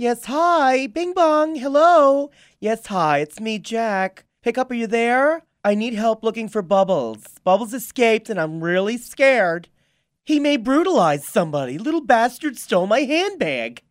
Yes, hi. Bing bong. Hello. Yes, hi. It's me, Jack. Pickup, are you there? I need help looking for Bubbles. Bubbles escaped and I'm really scared. He may brutalize somebody. Little bastard stole my handbag.